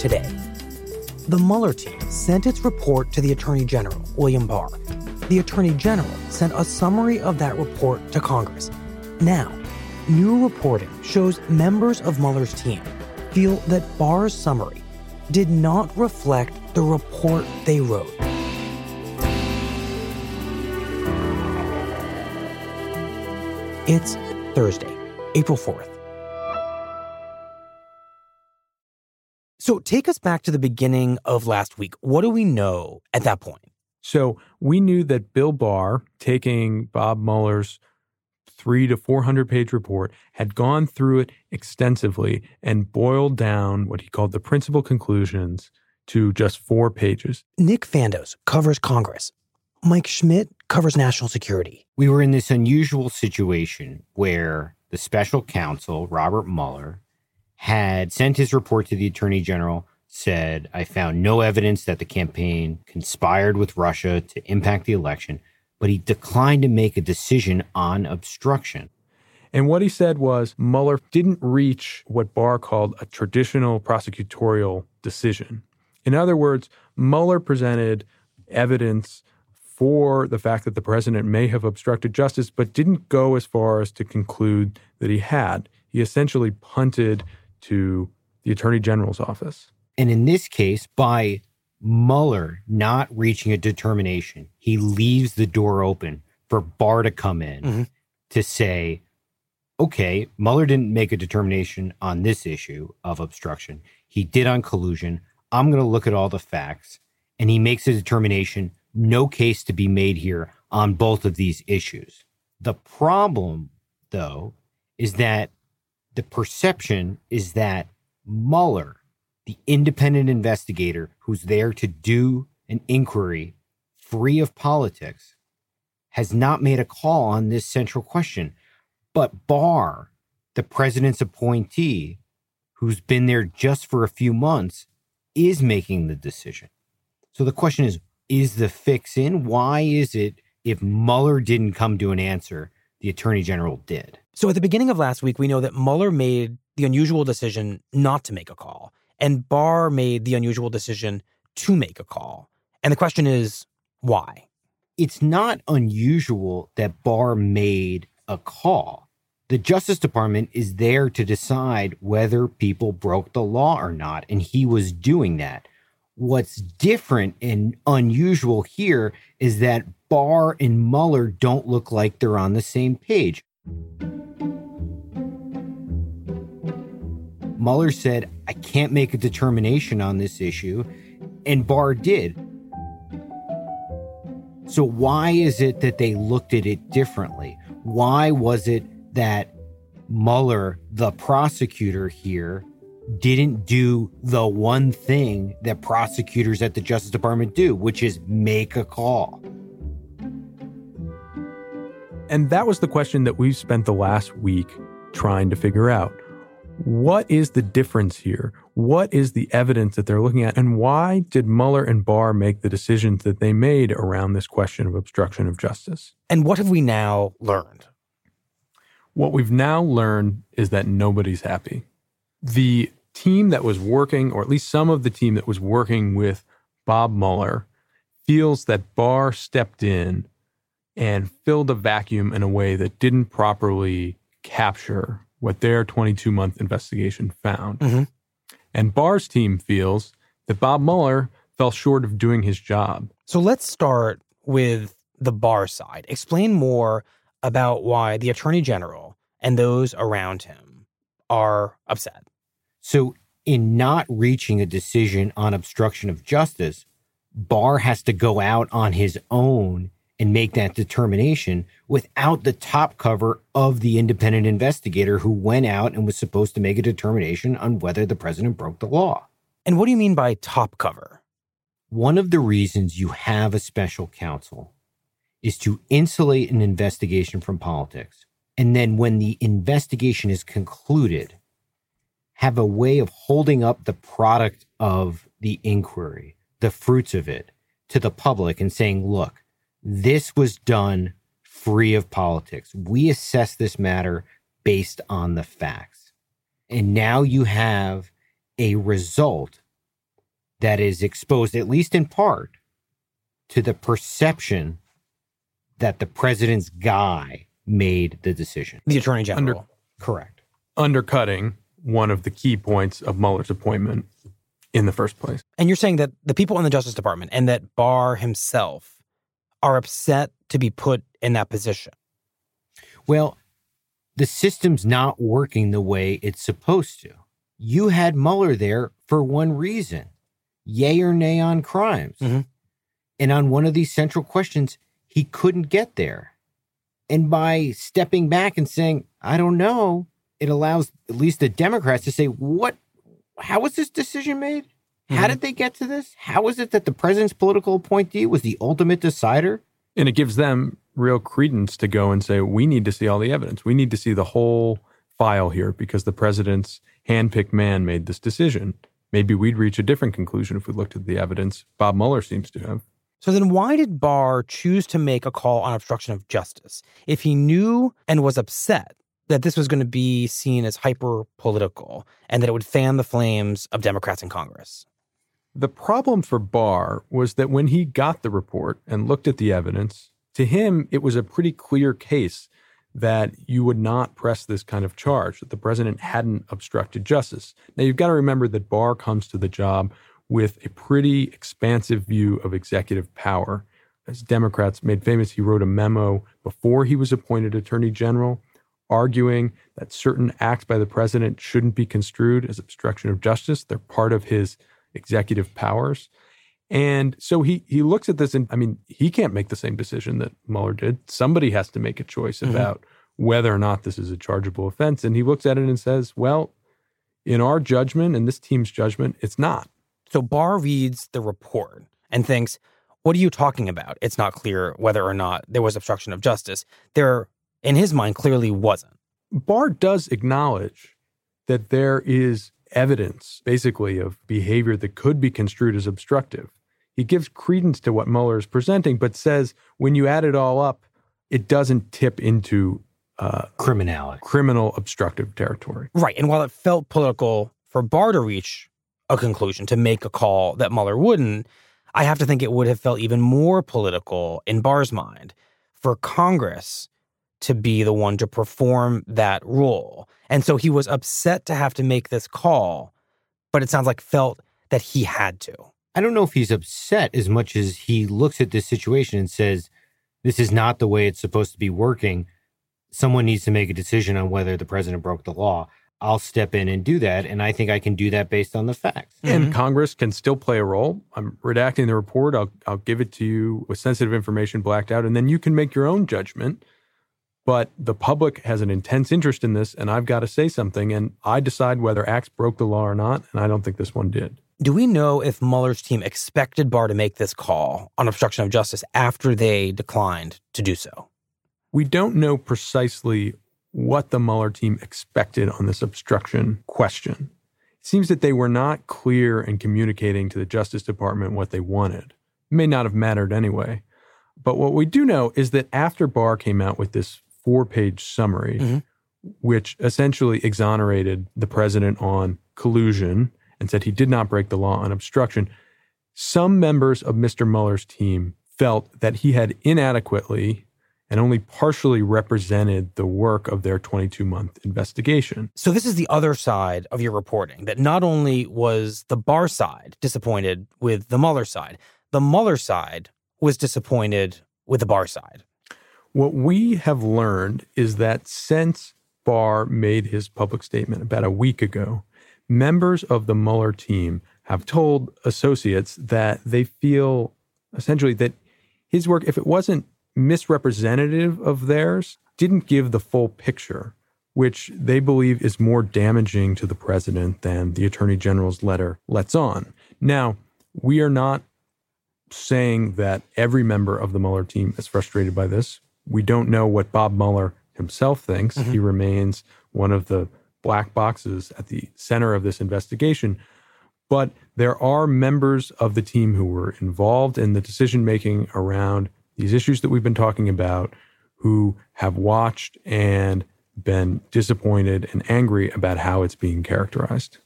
Today, the Mueller team sent its report to the Attorney General, William Barr. The Attorney General sent a summary of that report to Congress. Now, new reporting shows members of Mueller's team feel that Barr's summary did not reflect the report they wrote. It's Thursday, April 4th. So take us back to the beginning of last week. What do we know at that point? So we knew that Bill Barr, taking Bob Mueller's three to 400 page report, had gone through it extensively and boiled down what he called the principal conclusions to just four pages. Nick Fandos covers Congress. Mike Schmidt covers national security. We were in this unusual situation where the special counsel, Robert Mueller, had sent his report to the attorney general, said, I found no evidence that the campaign conspired with Russia to impact the election, but he declined to make a decision on obstruction. And what he said was Mueller didn't reach what Barr called a traditional prosecutorial decision. In other words, Mueller presented evidence for the fact that the president may have obstructed justice, but didn't go as far as to conclude that he had. He essentially punted to the Attorney General's office. And in this case, by Mueller not reaching a determination, he leaves the door open for Barr to come in mm-hmm. to say, okay, Mueller didn't make a determination on this issue of obstruction. He did on collusion. I'm going to look at all the facts. And he makes a determination no case to be made here on both of these issues. The problem, though, is that the perception is that Mueller, the independent investigator who's there to do an inquiry free of politics, has not made a call on this central question. But Barr, the president's appointee, who's been there just for a few months, is making the decision. So the question is is the fix in? Why is it if Mueller didn't come to an answer, the attorney general did? So at the beginning of last week, we know that Mueller made the unusual decision not to make a call, and Barr made the unusual decision to make a call. And the question is, why? It's not unusual that Barr made a call. The Justice Department is there to decide whether people broke the law or not, and he was doing that. What's different and unusual here is that Barr and Mueller don't look like they're on the same page. Mueller said, I can't make a determination on this issue, and Barr did. So, why is it that they looked at it differently? Why was it that Mueller, the prosecutor here, didn't do the one thing that prosecutors at the Justice Department do, which is make a call? And that was the question that we spent the last week trying to figure out. What is the difference here? What is the evidence that they're looking at? And why did Mueller and Barr make the decisions that they made around this question of obstruction of justice? And what have we now learned? What we've now learned is that nobody's happy. The team that was working, or at least some of the team that was working with Bob Mueller, feels that Barr stepped in and filled a vacuum in a way that didn't properly capture what their 22 month investigation found. Mhm. And Barr's team feels that Bob Mueller fell short of doing his job. So let's start with the Barr side. Explain more about why the attorney general and those around him are upset. So, in not reaching a decision on obstruction of justice, Barr has to go out on his own and make that determination without the top cover of the independent investigator who went out and was supposed to make a determination on whether the president broke the law. And what do you mean by top cover? One of the reasons you have a special counsel is to insulate an investigation from politics. And then when the investigation is concluded, have a way of holding up the product of the inquiry, the fruits of it, to the public and saying, look, this was done free of politics. We assess this matter based on the facts. And now you have a result that is exposed, at least in part, to the perception that the president's guy made the decision. The attorney general. Under- Correct. undercutting one of the key points of Mueller's appointment in the first place. and you're saying that the people in the Justice Department and that Barr himself are upset to be put in that position. Well, the system's not working the way it's supposed to. You had Mueller there for one reason yay or nay on crimes. Mhm. And on one of these central questions, he couldn't get there. And by stepping back and saying, I don't know, it allows at least the Democrats to say, what, how was this decision made? How Mhm. did they get to this? How is it that the president's political appointee was the ultimate decider? And it gives them real credence to go and say, we need to see all the evidence. We need to see the whole file here because the president's handpicked man made this decision. Maybe we'd reach a different conclusion if we looked at the evidence. Bob Mueller seems to have. So then why did Barr choose to make a call on obstruction of justice if he knew and was upset that this was going to be seen as hyper political and that it would fan the flames of Democrats in Congress? The problem for Barr was that when he got the report and looked at the evidence, to him, it was a pretty clear case that you would not press this kind of charge, that the president hadn't obstructed justice. Now, you've got to remember that Barr comes to the job with a pretty expansive view of executive power. As Democrats made famous, he wrote a memo before he was appointed attorney general arguing that certain acts by the president shouldn't be construed as obstruction of justice. They're part of his executive powers. And so he he looks at this and I mean, he can't make the same decision that Mueller did. Somebody has to make a choice Mhm. about whether or not this is a chargeable offense. And he looks at it and says, well, in our judgment and this team's judgment, it's not. So Barr reads the report and thinks, what are you talking about? It's not clear whether or not there was obstruction of justice. There, in his mind, clearly wasn't. Barr does acknowledge that there is evidence, basically, of behavior that could be construed as obstructive. He gives credence to what Mueller is presenting, but says when you add it all up, it doesn't tip into uh, Criminality. criminal obstructive territory. Right. And while it felt political for Barr to reach a conclusion, to make a call that Mueller wouldn't, I have to think it would have felt even more political in Barr's mind for Congress to be the one to perform that role. And so he was upset to have to make this call, but it sounds like felt that he had to. I don't know if he's upset as much as he looks at this situation and says, this is not the way it's supposed to be working. Someone needs to make a decision on whether the president broke the law. I'll step in and do that. And I think I can do that based on the facts. And mm-hmm. Congress can still play a role. I'm redacting the report. I'll, I'll give it to you with sensitive information blacked out, and then you can make your own judgment. But the public has an intense interest in this, and I've got to say something. And I decide whether acts broke the law or not. And I don't think this one did. Do we know if Mueller's team expected Barr to make this call on obstruction of justice after they declined to do so? We don't know precisely what the Mueller team expected on this obstruction question. It seems that they were not clear in communicating to the Justice Department what they wanted. It may not have mattered anyway. But what we do know is that after Barr came out with this four page summary, Mhm. which essentially exonerated the president on collusion and said he did not break the law on obstruction, some members of Mr. Mueller's team felt that he had inadequately and only partially represented the work of their 22 month investigation. So, this is the other side of your reporting that not only was the Barr side disappointed with the Mueller side, the Mueller side was disappointed with the Barr side. What we have learned is that since Barr made his public statement about a week ago, members of the Mueller team have told associates that they feel essentially that his work, if it wasn't misrepresentative of theirs, didn't give the full picture, which they believe is more damaging to the president than the attorney general's letter lets on. Now, we are not saying that every member of the Mueller team is frustrated by this. We don't know what Bob Mueller himself thinks. Mm-hmm. He remains one of the black boxes at the center of this investigation. But there are members of the team who were involved in the decision making around these issues that we've been talking about who have watched and been disappointed and angry about how it's being characterized.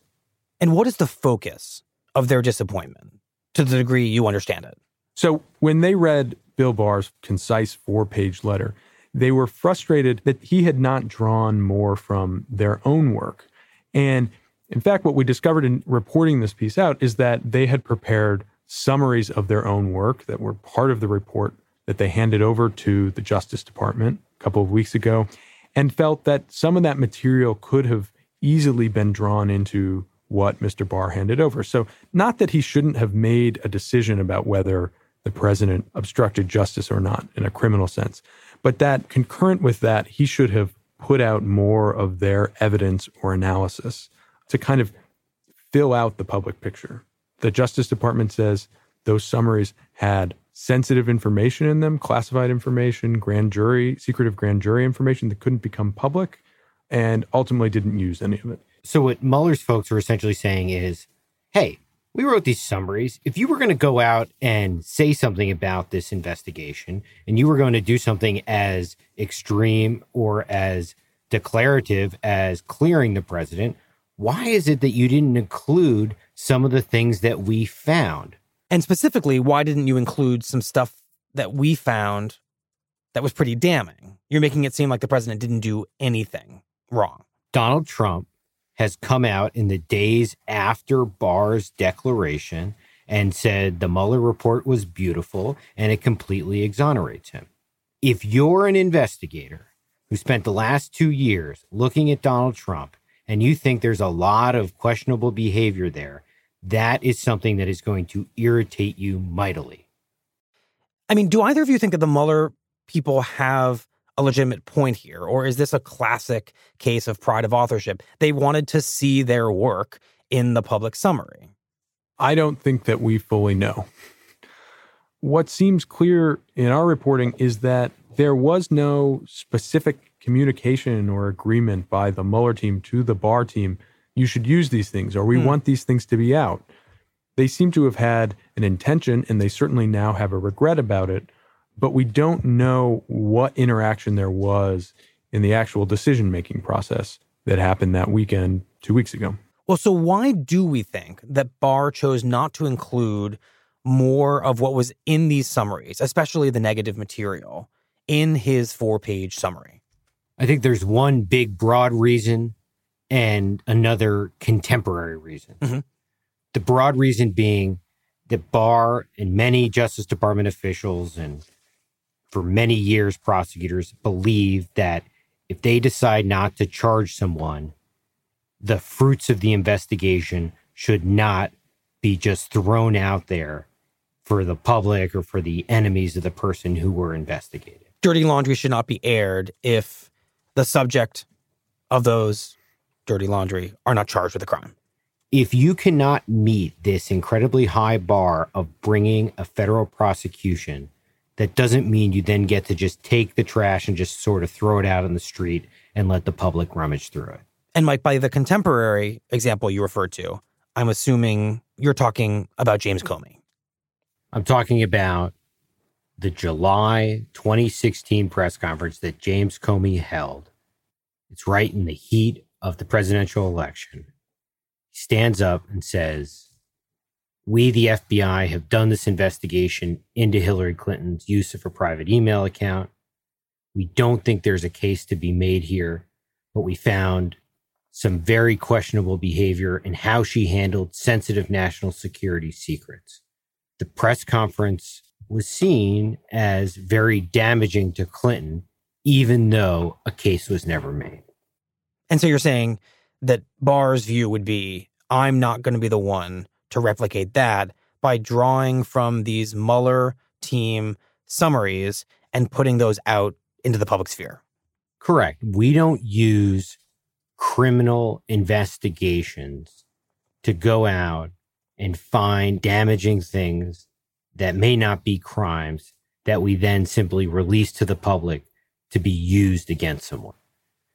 And what is the focus of their disappointment to the degree you understand it? So, when they read Bill Barr's concise four page letter, they were frustrated that he had not drawn more from their own work. And in fact, what we discovered in reporting this piece out is that they had prepared summaries of their own work that were part of the report that they handed over to the Justice Department a couple of weeks ago and felt that some of that material could have easily been drawn into what Mr. Barr handed over. So, not that he shouldn't have made a decision about whether the president obstructed justice or not in a criminal sense, but that concurrent with that, he should have put out more of their evidence or analysis to kind of fill out the public picture. The Justice Department says those summaries had sensitive information in them, classified information, grand jury, secretive grand jury information that couldn't become public, and ultimately didn't use any of it. So, what Mueller's folks are essentially saying is hey, we wrote these summaries. If you were going to go out and say something about this investigation and you were going to do something as extreme or as declarative as clearing the president, why is it that you didn't include some of the things that we found? And specifically, why didn't you include some stuff that we found that was pretty damning? You're making it seem like the president didn't do anything wrong. Donald Trump has come out in the days after Barr's declaration and said the Mueller report was beautiful and it completely exonerates him. If you're an investigator who spent the last two years looking at Donald Trump and you think there's a lot of questionable behavior there, that is something that is going to irritate you mightily. I mean, do either of you think that the Mueller people have a legitimate point here? Or is this a classic case of pride of authorship? They wanted to see their work in the public summary. I don't think that we fully know. What seems clear in our reporting is that there was no specific communication or agreement by the Mueller team to the Barr team. You should use these things, or we mm. want these things to be out. They seem to have had an intention, and they certainly now have a regret about it but we don't know what interaction there was in the actual decision making process that happened that weekend two weeks ago. Well, so why do we think that Barr chose not to include more of what was in these summaries, especially the negative material, in his four page summary? I think there's one big broad reason and another contemporary reason. Mm-hmm. The broad reason being that Barr and many Justice Department officials and for many years, prosecutors believe that if they decide not to charge someone, the fruits of the investigation should not be just thrown out there for the public or for the enemies of the person who were investigated. Dirty laundry should not be aired if the subject of those dirty laundry are not charged with a crime. If you cannot meet this incredibly high bar of bringing a federal prosecution that doesn't mean you then get to just take the trash and just sort of throw it out on the street and let the public rummage through it. And Mike, by the contemporary example you referred to, I'm assuming you're talking about James Comey. I'm talking about the July 2016 press conference that James Comey held. It's right in the heat of the presidential election. He stands up and says, we, the FBI, have done this investigation into Hillary Clinton's use of her private email account. We don't think there's a case to be made here, but we found some very questionable behavior in how she handled sensitive national security secrets. The press conference was seen as very damaging to Clinton, even though a case was never made. And so you're saying that Barr's view would be I'm not going to be the one to replicate that by drawing from these Mueller team summaries and putting those out into the public sphere. Correct. We don't use criminal investigations to go out and find damaging things that may not be crimes that we then simply release to the public to be used against someone.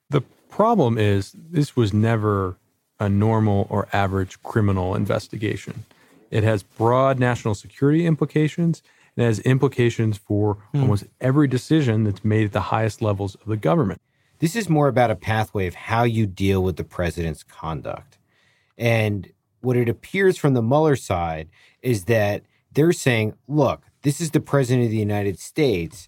The problem is this was never a normal or average criminal investigation. It has broad national security implications and has implications for hmm. almost every decision that's made at the highest levels of the government. This is more about a pathway of how you deal with the president's conduct. And what it appears from the Mueller side is that they're saying, look, this is the president of the United States.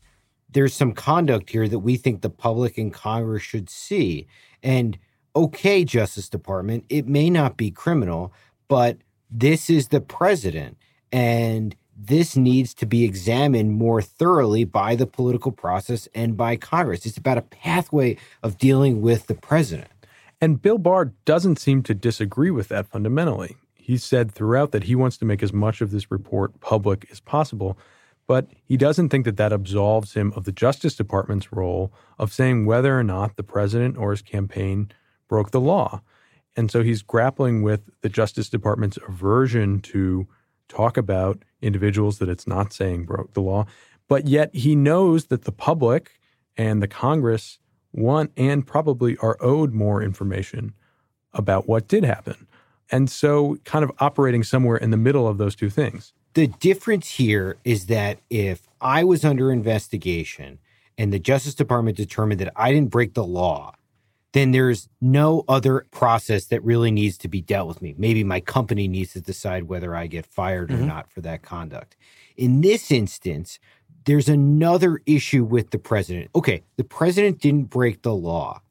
There's some conduct here that we think the public and Congress should see. And okay, Justice Department, it may not be criminal, but this is the president. And this needs to be examined more thoroughly by the political process and by Congress. It's about a pathway of dealing with the president. And Bill Barr doesn't seem to disagree with that fundamentally. He said throughout that he wants to make as much of this report public as possible, but he doesn't think that that absolves him of the Justice Department's role of saying whether or not the president or his campaign broke the law. And so he's grappling with the Justice Department's aversion to talk about individuals that it's not saying broke the law. But yet he knows that the public and the Congress want and probably are owed more information about what did happen. And so, kind of operating somewhere in the middle of those two things. The difference here is that if I was under investigation and the Justice Department determined that I didn't break the law, then there's no other process that really needs to be dealt with me. Maybe my company needs to decide whether I get fired mm-hmm. or not for that conduct. In this instance, there's another issue with the president. Okay, the president didn't break the law,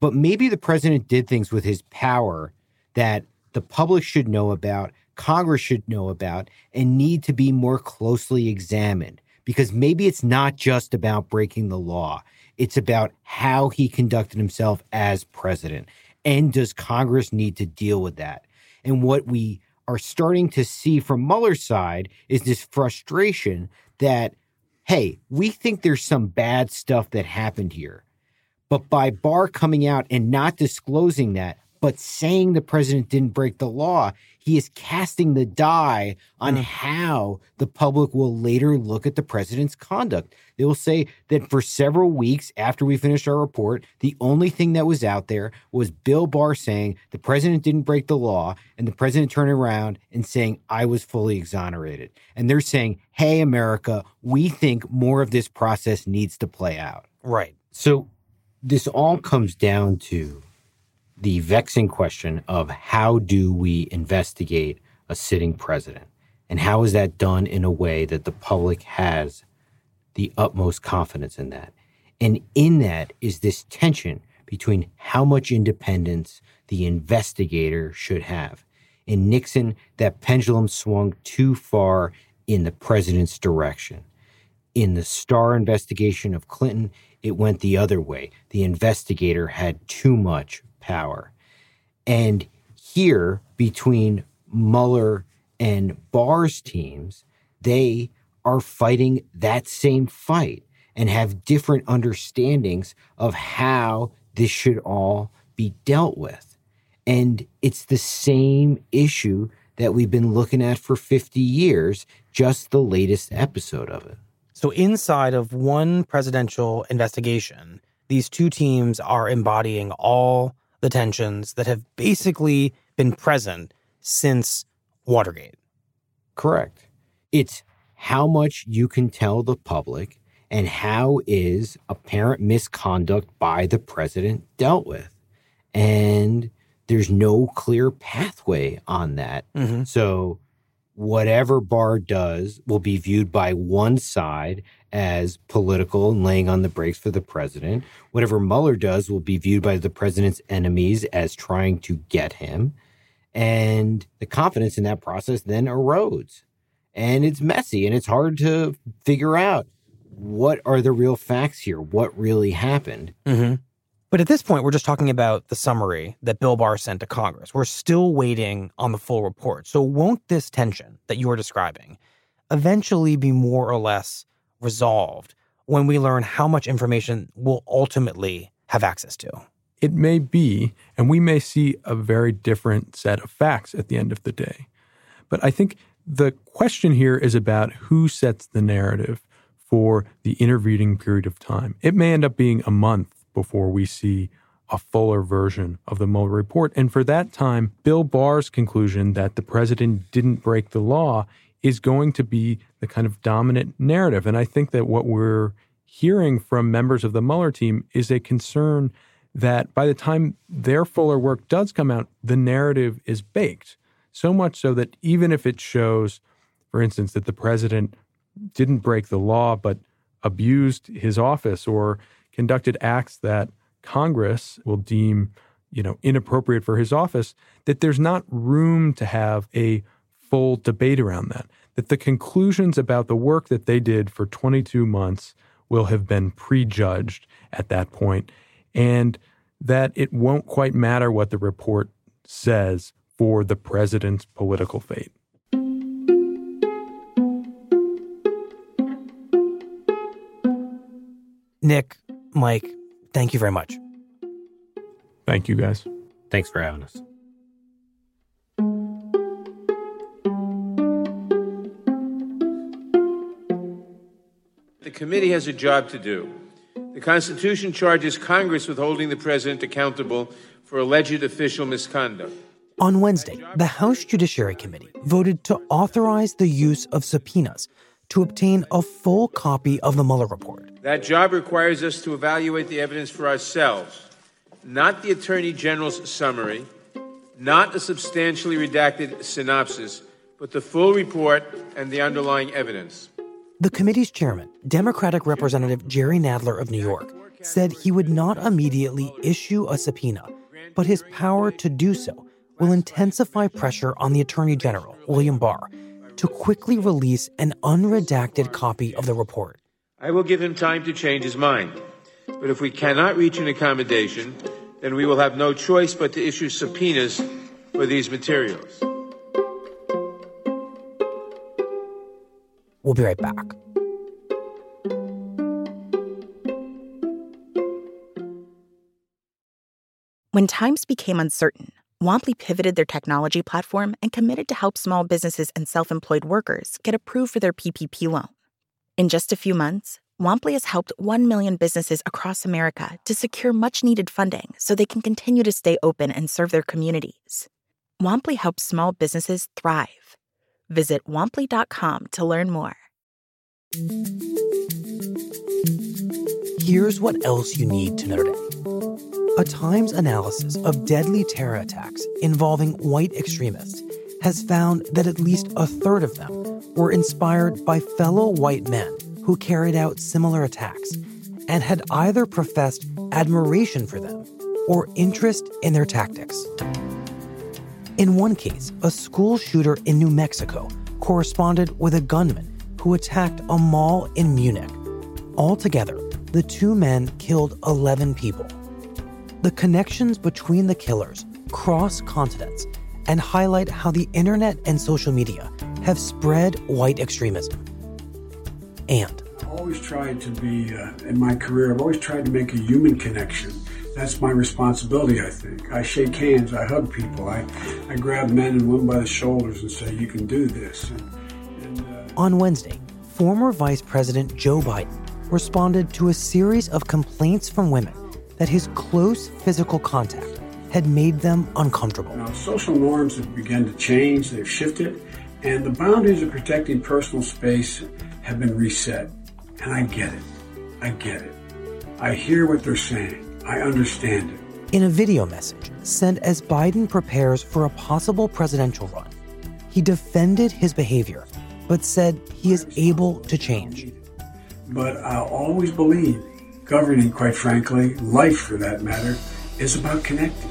but maybe the president did things with his power that the public should know about, Congress should know about, and need to be more closely examined. Because maybe it's not just about breaking the law. It's about how he conducted himself as president. And does Congress need to deal with that? And what we are starting to see from Mueller's side is this frustration that, hey, we think there's some bad stuff that happened here. But by Barr coming out and not disclosing that, but saying the president didn't break the law, he is casting the die on mm. how the public will later look at the president's conduct. They will say that for several weeks after we finished our report, the only thing that was out there was Bill Barr saying the president didn't break the law, and the president turning around and saying, I was fully exonerated. And they're saying, hey, America, we think more of this process needs to play out. Right. So this all comes down to the vexing question of how do we investigate a sitting president? And how is that done in a way that the public has the utmost confidence in that? And in that is this tension between how much independence the investigator should have. In Nixon, that pendulum swung too far in the president's direction. In the Starr investigation of Clinton, it went the other way. The investigator had too much power. And here, between Mueller and Barr's teams, they are fighting that same fight and have different understandings of how this should all be dealt with. And it's the same issue that we've been looking at for 50 years, just the latest episode of it. So, inside of one presidential investigation, these two teams are embodying all the tensions that have basically been present since Watergate. Correct. It's how much you can tell the public and how is apparent misconduct by the president dealt with. And there's no clear pathway on that. Mm-hmm. So whatever Barr does will be viewed by one side as political and laying on the brakes for the president. Whatever Mueller does will be viewed by the president's enemies as trying to get him. And the confidence in that process then erodes. And it's messy and it's hard to figure out what are the real facts here? What really happened? Mm-hmm. But at this point, we're just talking about the summary that Bill Barr sent to Congress. We're still waiting on the full report. So, won't this tension that you're describing eventually be more or less resolved when we learn how much information we'll ultimately have access to? It may be, and we may see a very different set of facts at the end of the day. But I think the question here is about who sets the narrative for the intervening period of time. It may end up being a month before we see a fuller version of the Mueller report. And for that time, Bill Barr's conclusion that the president didn't break the law is going to be the kind of dominant narrative. And I think that what we're hearing from members of the Mueller team is a concern that by the time their fuller work does come out, the narrative is baked. So much so that even if it shows, for instance, that the president didn't break the law but abused his office or conducted acts that Congress will deem, you know, inappropriate for his office, that there's not room to have a full debate around that. That the conclusions about the work that they did for 22 months will have been prejudged at that point, and that it won't quite matter what the report says for the president's political fate. Nick, Mike, thank you very much. Thank you, guys. Thanks for having us. The committee has a job to do. The Constitution charges Congress with holding the president accountable for alleged official misconduct. On Wednesday, the House Judiciary Committee voted to authorize the use of subpoenas to obtain a full copy of the Mueller report. That job requires us to evaluate the evidence for ourselves, not the Attorney General's summary, not a substantially redacted synopsis, but the full report and the underlying evidence. The committee's chairman, Democratic Representative Jerry Nadler of New York, said he would not immediately issue a subpoena, but his power to do so will intensify pressure on the Attorney General, William Barr, to quickly release an unredacted copy of the report. I will give him time to change his mind. But if we cannot reach an accommodation, then we will have no choice but to issue subpoenas for these materials. We'll be right back. When times became uncertain, Womply pivoted their technology platform and committed to help small businesses and self employed workers get approved for their PPP loan. In just a few months, Womply has helped 1 million businesses across America to secure much needed funding so they can continue to stay open and serve their communities. Womply helps small businesses thrive. Visit womply.com to learn more. Here's what else you need to know today. A Times analysis of deadly terror attacks involving white extremists has found that at least a third of them were inspired by fellow white men who carried out similar attacks and had either professed admiration for them or interest in their tactics. In one case, a school shooter in New Mexico corresponded with a gunman who attacked a mall in Munich. Altogether, the two men killed 11 people. The connections between the killers cross continents and highlight how the internet and social media have spread white extremism. And I've always tried to be, uh, in my career, I've always tried to make a human connection. That's my responsibility, I think. I shake hands, I hug people, I, I grab men and women by the shoulders and say, You can do this. And, and, uh, On Wednesday, former Vice President Joe Biden responded to a series of complaints from women that his close physical contact had made them uncomfortable. Now, social norms have begun to change, they've shifted, and the boundaries of protecting personal space have been reset. And I get it. I get it. I hear what they're saying. I understand it. In a video message sent as Biden prepares for a possible presidential run, he defended his behavior, but said he is able to change. but I'll always believe governing, quite frankly, life for that matter, is about connecting.